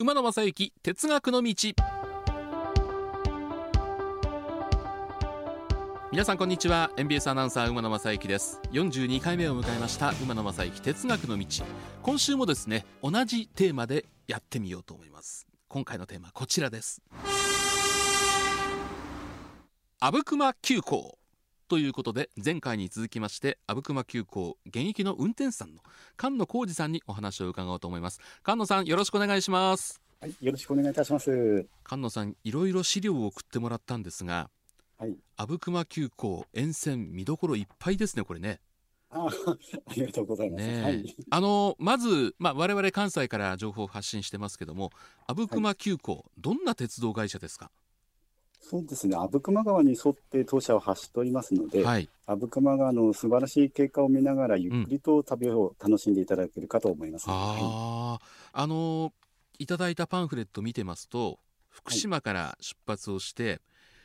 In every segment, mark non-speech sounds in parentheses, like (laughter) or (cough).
馬野正幸哲学の道。皆さんこんにちは。NBS アナウンサー馬野正幸です。42回目を迎えました馬野正幸哲学の道。今週もですね同じテーマでやってみようと思います。今回のテーマこちらです。阿武隈急行。ということで前回に続きまして阿武隈急行現役の運転手さんの菅野浩二さんにお話を伺おうと思います。菅野さんよろしくお願いします。はい、よろしくお願いいたします。菅野さんいろいろ資料を送ってもらったんですがはい、阿武隈急行沿線見どころいっぱいですねこれね。あ、ありがとうございます。はい、あのまず、まあ、我々関西から情報を発信してますけども阿武隈急行、どんな鉄道会社ですか？そうですね。阿武隈川に沿って当社を走っておりますので、はい。阿武隈川の素晴らしい景観を見ながらゆっくりと旅を楽しんでいただけるかと思います。はあああのいただいたパンフレット見てますと福島から出発をして、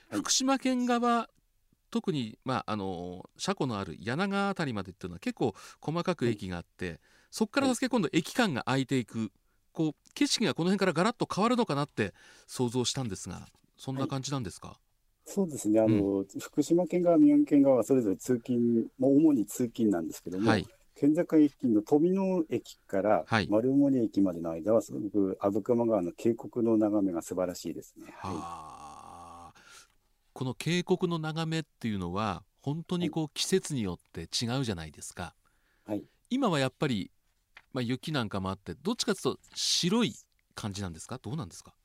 はい。福島県側特に、まあ、あの車庫のある柳川あたりまでっていうのは結構細かく駅があって、そこから先今度駅間が空いていくこう景色がこの辺からガラッと変わるのかなって想像したんですがそんな感じなんですか、い、そうですね。あの、福島県側、宮城県側はそれぞれ通勤、もう主に通勤なんですけども、はい。県境付近の富野駅からはい。丸森駅までの間は、すごく阿武隈川の渓谷の眺めが素晴らしいですね。はいはあこの渓谷の眺めっていうのは本当にこう季節によって違うじゃないですか、はい。今はやっぱり、まあ、雪なんかもあってどっちかというと白い感じなんですか？どうなんですか？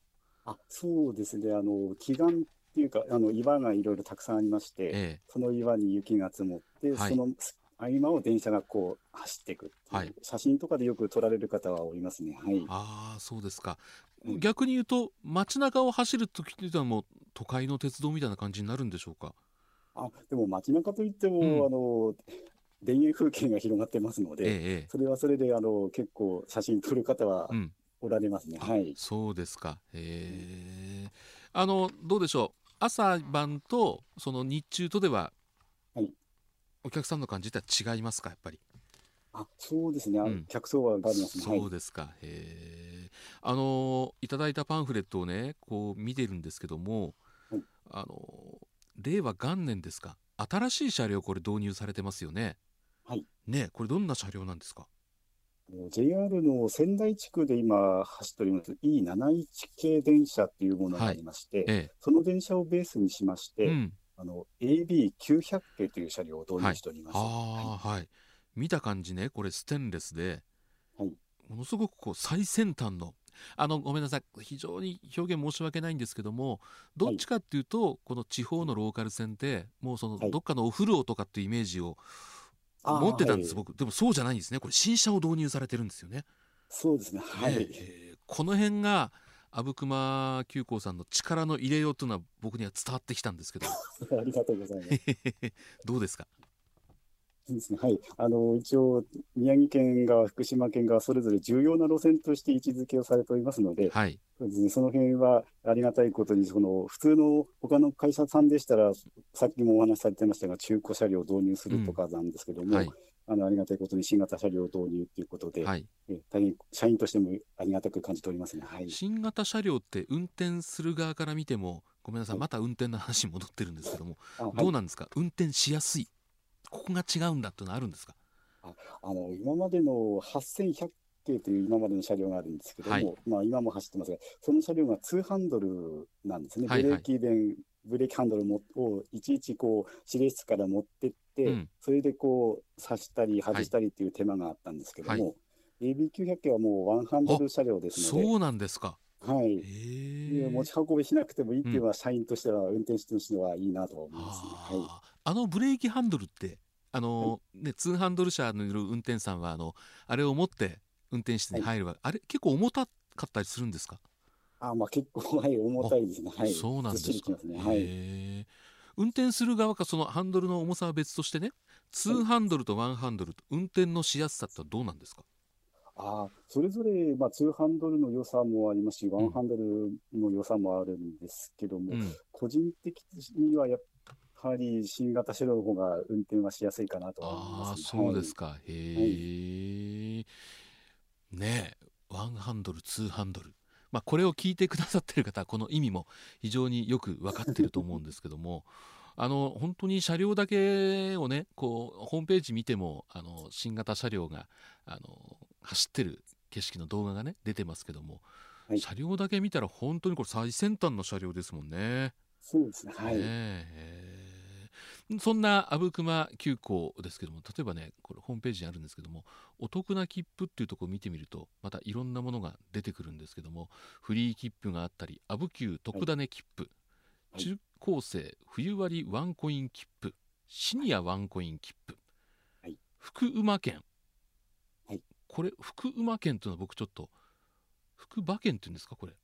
あそうですね、あの奇岩っていうか、あの岩がいろいろたくさんありまして、ええ。その岩に雪が積もって、はい。その合間を電車がこう走っていくっていうはい。写真とかでよく撮られる方はおりますね。はい、ああそうですか、うん。逆に言うと街中を走る時っていうのはもう都会の鉄道みたいな感じになるんでしょうか？あでも街中といっても、うん。あの田園風景が広がってますので、ええええ。それはそれであの結構写真撮る方はうんおられますね。あはい、そうですか。へえあのどうでしょう。朝晩とその日中とでは、はい。お客さんの感じって違いますか？やっぱり。あそうですね、あうん。客層はありますね。はい。そうですか、へえあのいただいたパンフレットをねこう見てるんですけども、はい。あの令和元年ですか？新しい車両これ導入されてますよね。はい。ねこれどんな車両なんですか？JR の仙台地区で今走っております E71 系電車っていうものがありまして、えその電車をベースにしまして、えうん。あの AB900 系という車両を導入しております。ああはい、見た感じねこれステンレスで、はい。ものすごくこう最先端の。あのごめんなさい。非常に表現申し訳ないんですけどもどっちかっていうと、この地方のローカル線ってもうそのはい。どっかのお風呂とかっていうイメージを持ってたんです、はい僕でもそうじゃないんですねこれ新車を導入されてるんですよね。そうですね。はねい。えーこの辺が阿武隈急行さんの力の入れようというのは僕には伝わってきたんですけど (laughs) ありがとうございます。(laughs) どうですか？そうですね。はい。あの、一応、宮城県側、福島県側、それぞれ重要な路線として位置づけをされておりますので、はい。そうですね、その辺はありがたいことに、その、普通の他の会社さんでしたら、さっきもお話しされてましたが、中古車両を導入するとかなんですけども、はい。あの、ありがたいことに新型車両導入ということで、はい。え大変社員としてもありがたく感じておりますね。はい。新型車両って運転する側から見てもごめんなさい。はい。また運転の話に戻ってるんですけども、どうなんですか？運転しやすいここが違うんだっていうのはあるんですか？あの今までの8100系という今までの車両があるんですけども、はい。まあ、今も走ってますが、その車両が2ハンドルなんですね、はいはい。ブレーキ弁、ブレーキハンドルもをいちいちこう指令室から持ってって、うん。それでこう刺したり外したりっていう手間があったんですけども、AB900 系はもうワンハンドル車両ですので、そうなんですか。はい。持ち運びしなくてもいいっていうのは、社員としては、運転手としてはいいなとは思いますね。はいあのブレーキハンドルってあの、ねツーハンドル車の運転手さんはあのあれを持って運転室に入るわ、あれ結構重たかったりするんですか？あまあ、結構、はい、重たいですね。はい、そうなんですか。すね。はい。へえ運転する側かそのハンドルの重さは別としてねツーハンドルとワンハンドルと運転のしやすさってどうなんですか？ああ、それぞれ、まあ、ツーハンドルの良さもありますし、ワンハンドルの良さもあるんですけども、うん。個人的にはやっぱり新型車両の方が運転はしやすいかなとは思いああます、そうですか、へえ、ねえ。ワンハンドルツーハンドル。まあ、これを聞いてくださってる方はこの意味も非常によく分かってると思うんですけども。(laughs) あの本当に車両だけをねこうホームページ見てもあの新型車両があの走ってる景色の動画がね出てますけども、はい。車両だけ見たら本当にこれ最先端の車両ですもんね。そうですね。はい。ねえそんな阿武隈急行ですけども例えばねこれホームページにあるんですけどもお得な切符っていうところを見てみるとまたいろんなものが出てくるんですけどもフリー切符があったり阿武急特ダネ切符、はい。中高生冬割ワンコイン切符シニアワンコイン切符、はい。福馬券、はい。これ福馬券というのは僕ちょっと福馬券っていうんですかこれ？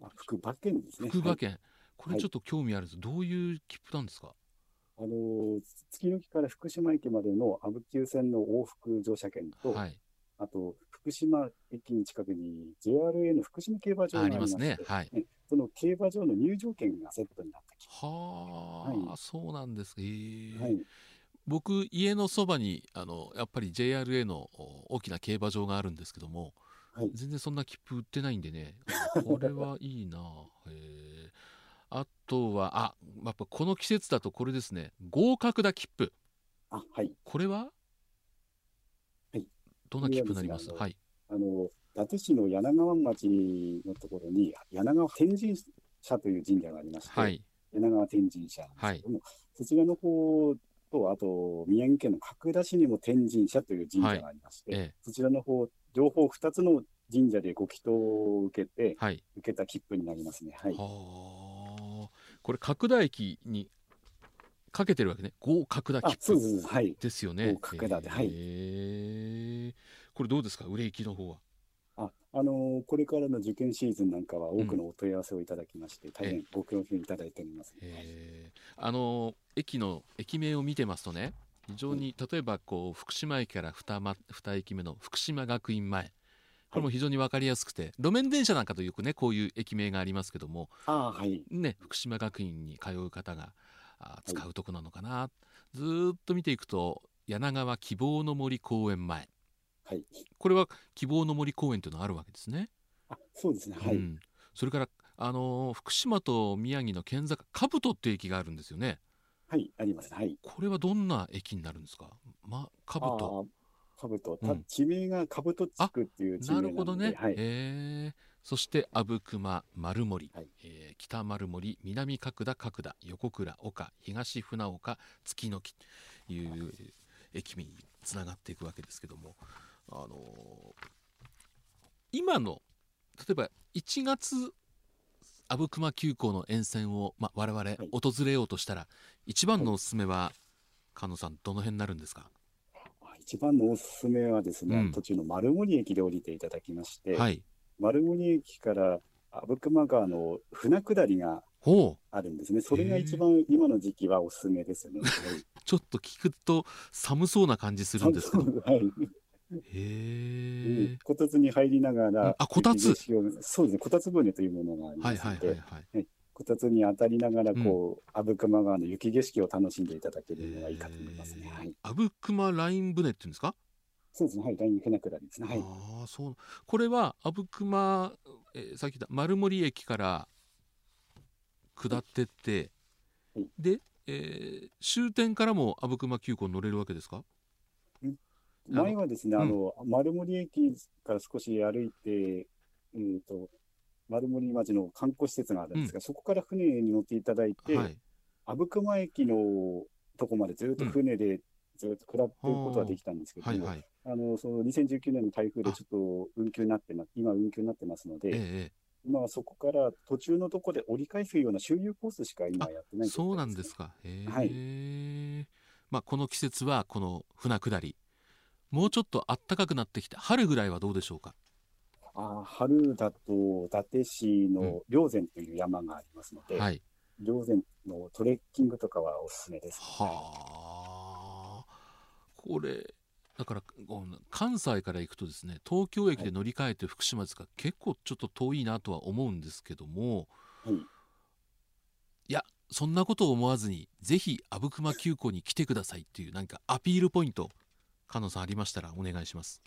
あ福馬券ですね。福馬券、これはいちょっと興味あるんです。どういう切符なんですか？あの月の木から福島駅までの阿武急線の往復乗車券と、はい。あと福島駅に近くに JRA の福島競馬場がありまますすね。はい。その競馬場の入場券がセットになった切はあ、はそうなんです。へえ。符。はい。僕家のそばにあのやっぱり JRA のお大きな競馬場があるんですけども、はい。全然そんな切符売ってないんでねこれはいいな。へえあとはあやっぱこの季節だとこれですね。合格だ切符。あ、はい。これは？はい。どんな切符になります？ははい。あの、伊達市の柳川町のところに、柳川天神社という神社がありまして、はい。柳川天神社なんですけども、そちらの方と、あと、宮城県の角田市にも天神社という神社がありまして、ええ。そちらの方、両方2つの神社でご祈祷を受けて、はい。受けた切符になりますね。はい。はあこれ角田駅にかけてるわけね合格だあ切、符。はい。ですよね。合格だではいへえこれどうですか？売れ行きの方は。あ、あのーこれからの受験シーズンなんかは多くのお問い合わせをいただきまして、大変ご協力いただいております。えあの駅の駅名を見てますとね非常に例えばこう福島駅から二ま二駅目の福島学院前これも非常に分かりやすくて、路面電車なんかとよくねこういう駅名がありますけどもはい。ね福島学院に通う方があ使うとこなのかな、ずーっと見ていくと柳川希望の森公園前はい。これは希望の森公園というのがあるわけですね。あ、そうですね。はい。うん、それから、あのー福島と宮城の県境兜っていう駅があるんですよね。はい。あります。はい。これはどんな駅になるんですか？ま、兜。かぶと、たうん。地名がかぶと地区っていう地名ななので、るほどね。はい。えー。そして阿武隈丸森、はい。えー北丸森南角田角田横倉岡東船岡月の木という駅名につながっていくわけですけども、あのー今の例えば1月阿武隈急行の沿線を、ま、我々い。訪れようとしたら、一番のおすすめは菅野さんどの辺になるんですか、あ一番のおすすめはですね、うん。途中の丸森駅で降りていただきまして、はい。丸森駅から阿武隈川の船下りがほう。あるんですね。それが一番今の時期はおすすめですね。は (laughs) いちょっと聞くと寒そうな感じするんですけど。はい。へえ。こたつに入りながうん。ら、あこたつ。雪景色をそうですね、こたつ船というものがありはいますので、はいはい。はい。こたつに当たりながら、こう、阿武隈川の雪景色を楽しんでいただけるのがいいかと思いますね。はい。阿武隈ライン船っていうんですか？そうですね、はい、ライン船下りですね。はい。ああそう。これは阿武隈、えー、さっき言った丸森駅から下ってって、はいで、えー終点からも阿武隈急行乗れるわけですか？の前はですね、うんあの、丸森駅から少し歩いて、うんと、丸森町の観光施設があるんですが、そこから船に乗っていただいて、はい。阿武隈駅のとこまでずっと船でずっと下っていくことはできたんですけども、はいはい。あのその2019年の台風でちょっと運休になってま、今運休になってますので、えええ今はそこから途中のとこで折り返すような周遊コースしか今やってないえそうなんですか。はいまあこの季節はこの船下り。もうちょっと暖かくなってきて春ぐらいはどうでしょうか？あー春だと伊達市うんの霊山という山がありますので、はい。霊山のトレッキングとかはおすすめです。はあこれだから関西から行くとですね東京駅で乗り換えて福島ですから、結構ちょっと遠いなとは思うんですけどもはい。いやそんなことを思わずにぜひ阿武隈急行に来てくださいっていう何かアピールポイント菅野さんありましたらお願いします。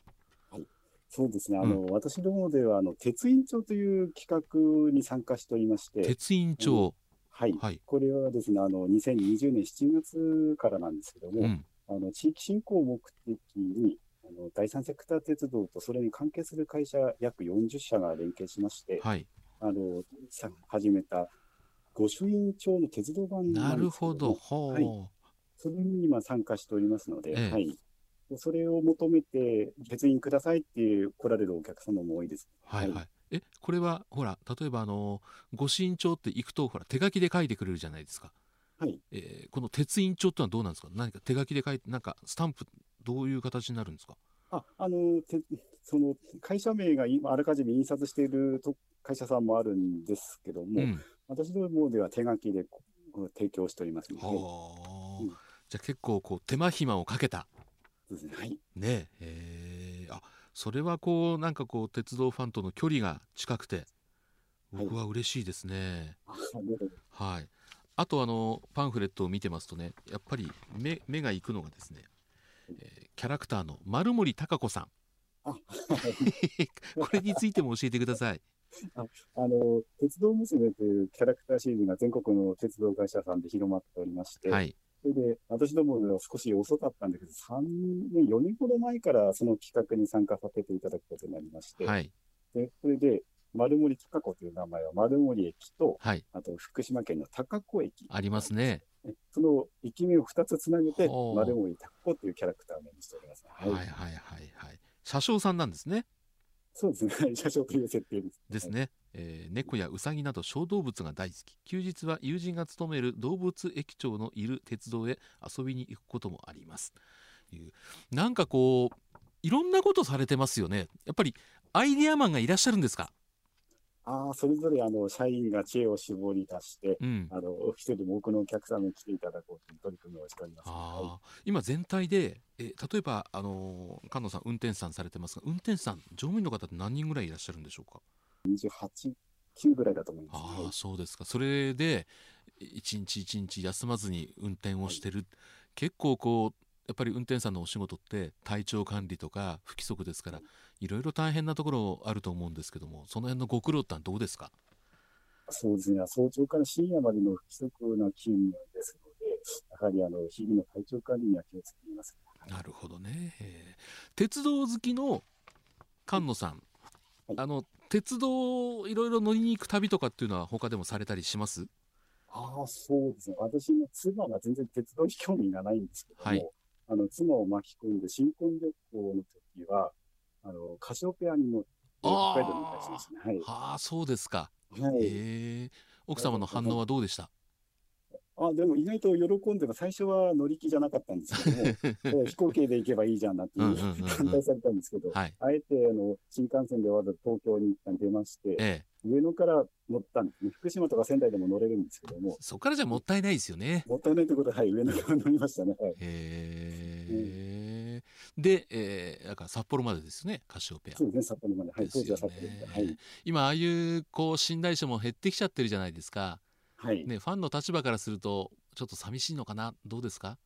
そうですね。あの、私どもでは、あの、鉄印帳という企画に参加しておりまして、鉄印帳、はい。はい、これはですね、あの、2020年7月からなんですけども、うん、あの、地域振興を目的に、あの、第三セクター鉄道とそれに関係する会社約40社が連携しまして、はい、あの、さ始めた、御朱印帳の鉄道版なるほど、はい。それに今参加しておりますので、ええ。はい。でそれを求めて、鉄印くださいっていう来られるお客様も多いです。はい、ははいえ、これは、ほら、例えば、あの、御朱印帳って行くと、ほら、手書きで書いてくれるじゃないですか。はい。えーこの鉄印帳ってのはどうなんですか？何か手書きで書いて、なんか、スタンプ、どういう形になるんですか？あ、あの、てその会社名が今あらかじめ印刷していると会社さんもあるんですけども、うん。私どもでは手書きで提供しておりますので、はあ、うんじゃあ結構こう手間暇をかけたですね。はい？ね。えー。あそれはこうなんかこう鉄道ファンとの距離が近くて僕は嬉しいですね。あありがとう。ございはい、あとあのパンフレットを見てますとねやっぱり目目が行くのがですね、えーキャラクターの丸森貴子さん。(laughs) これについても教えてください。あの、鉄道娘というキャラクターシールが全国の鉄道会社さんで広まっておりまして、はいそれで、私どもでは少し遅かったんだけど、3年、4年ほど前からその企画に参加させていただくことになりまして、はい。でそれで、丸森高子という名前は丸森駅と、はい。あと福島県の高子駅。ありますね。その駅名を2つつなげて、丸森高子というキャラクター名にしております。はい。はいはいはい車掌さんなんですね。そうですね。は (laughs) い車掌という設定です。ですね、えー猫やウサギなど小動物が大好き。休日は友人が勤める動物駅長のいる鉄道へ遊びに行くこともあります。いう。なんかこういろんなことされてますよね。やっぱりアイデアマンがいらっしゃるんですか？ああ、それぞれあの社員が知恵を絞り出して、うん。あの一人でも多くのお客様に来ていただこうという取り組みをしております。はあー。今全体で、えー例えば、あのー菅野さん運転手さんされてますが運転手さん乗務員の方って何人ぐらいいらっしゃるんでしょうか？い、28、9ぐらいだと思います。ああそうですか。それで一日一日休まずに運転をしてる、結構こうやっぱり運転手さんのお仕事って体調管理とか不規則ですからい。ろいろ大変なところあると思うんですけどもその辺のご苦労ってどうですか？そうですね。早朝から深夜までの不規則な勤務ですので、やはりあの日々の体調管理には気をつけています。なるほどね、えー鉄道好きの菅野さん、はい。あの鉄道いろいろ乗りに行く旅とかっていうのは他でもされたりします？ああ、そうですね。私の妻が全然鉄道に興味がないんですけども、はいあの妻を巻き込んで新婚旅行の時は、あのカシオペアに乗って北海道に行ったりしますね。はい。はあそうですか、はいえー奥様の反応はどうでした？あでも意外と喜んでも最初は乗り気じゃなかったんですけども (laughs) えー飛行機で行けばいいじゃんなっていううんうんうんうん反対されたんですけど、はいあえてあの新幹線でわざと東京に一旦出まして、ええ上野から乗ったんですね。福島とか仙台でも乗れるんですけども、そこからじゃもったいないですよね。もったいないということで、はい、上野から乗りましたね。はい、へえ。で、えー、だから札幌までですね、カシオペア。そうですね、札幌まで。はい、当時は札幌でした。はねい。今ああいうこう信頼者も減ってきちゃってるじゃないですか。はい。ね、ファンの立場からするとちょっと寂しいのかな？どうですか？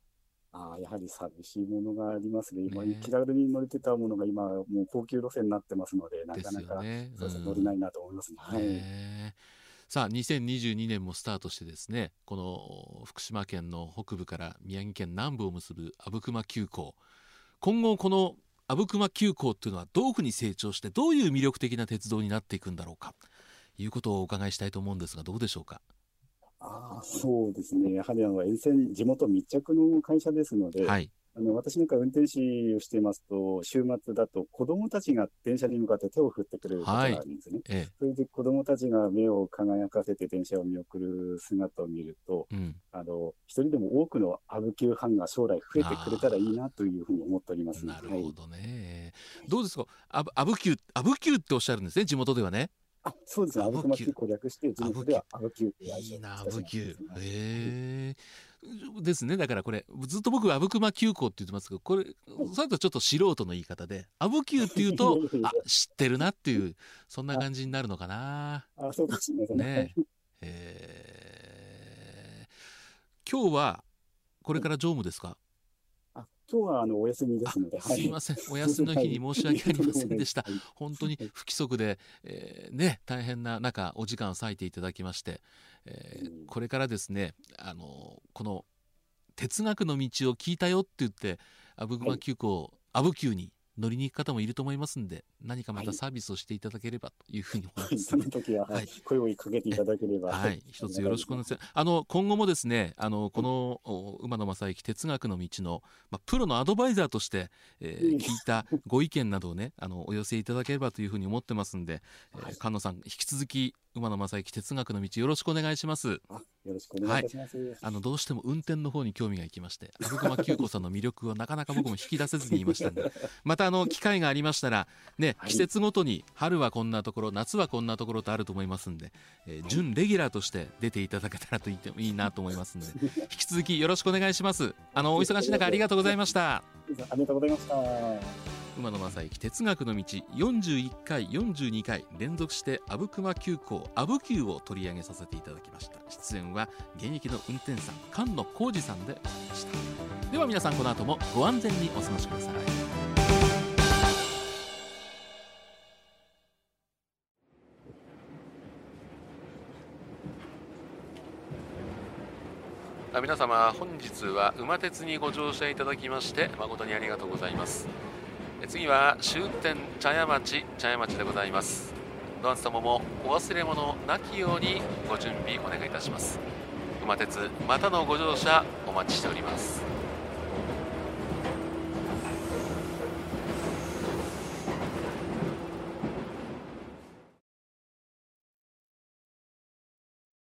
ああ、やはり寂しいものがありますね。今、ね気軽に乗れてたものが今、もう高級路線になってますので、なかなか、よね。そうん乗れないなと思いますね。はい。ねさあ2022年もスタートしてですねこの福島県の北部から宮城県南部を結ぶ阿武隈急行今後この阿武隈急行っていうのはどういうふうに成長してどういう魅力的な鉄道になっていくんだろうか？いうことをお伺いしたいと思うんですがどうでしょうか？ああ、そうですね。やはりあの沿線、地元密着の会社ですので、はい。あの私なんか運転士をしていますと、週末だと子供たちが電車に向かって手を振ってくれることがあるんですね。えそれで子供たちが目を輝かせて電車を見送る姿を見ると、えうん。あの一人でも多くのアブキューファンが将来増えてくれたらいいなというふうに思っております、なるはい。ほどね、どうですか？阿武阿武急阿武急っておっしゃるんですね地元ではねあそうですね、アブキューアブクマ結構略して、地元ではアブキューという愛称いいな、阿を武急へえ。ですね。だからこれ、ずっと僕、阿武隈急行って言ってますけど、これ、それとちょっと素人の言い方で、阿武急っていうと (laughs) あ、知ってるなっていう、そんな感じになるのかな。あそうですね。ねえ。えー今日は、これから乗務ですか？あ今日はあのお休みですので、すいません、お休みの日に申し訳ありませんでした。(laughs) はい。本当に不規則で、えーね、大変な中、お時間を割いていただきまして、えーうん。これからですね、あのこの哲学の道を聞いたよって言って、阿武隈急行、阿武急に乗りに行く方もいると思いますんで、何かまたサービスをしていただければというふうに思います。その時は、はいはい声をかけていただければ。はい、一つよろしくお願いします。あの今後もですね、あのこのお馬野正幸哲学の道のまあプロのアドバイザーとして、えーうん聞いたご意見などをね、あのお寄せいただければというふうに思ってますんで、えーはい菅野さん引き続き馬野正幸哲学の道よろしくお願いします。あよろしくお願いいたします。あのどうしても運転の方に興味がいきまして、(laughs) 阿武隈急子さんの魅力をなかなか僕も引き出せずにいましたんで、(laughs) またあの機会がありましたらね、はい季節ごとに春はこんなところ、夏はこんなところとあると思いますんで、えー準レギュラーとして出ていただけたらと言ってもいいなと思いますんで、(laughs) 引き続きよろしくお願いします。あのお忙しい中ありがとうございました。ありがとうございました。馬野正幸哲学の道41回42回連続して阿武隈急行阿武急を取り上げさせていただきました。出演は現役の運転手さん菅野浩二さんでございました。では皆さんこの後もご安全にお過ごしください。皆様本日は馬鉄にご乗車いただきまして誠にありがとうございます。次は終点茶屋町茶屋町でございます。どなた様もお忘れ物なきようにご準備お願いいたします。馬鉄またのご乗車お待ちしております。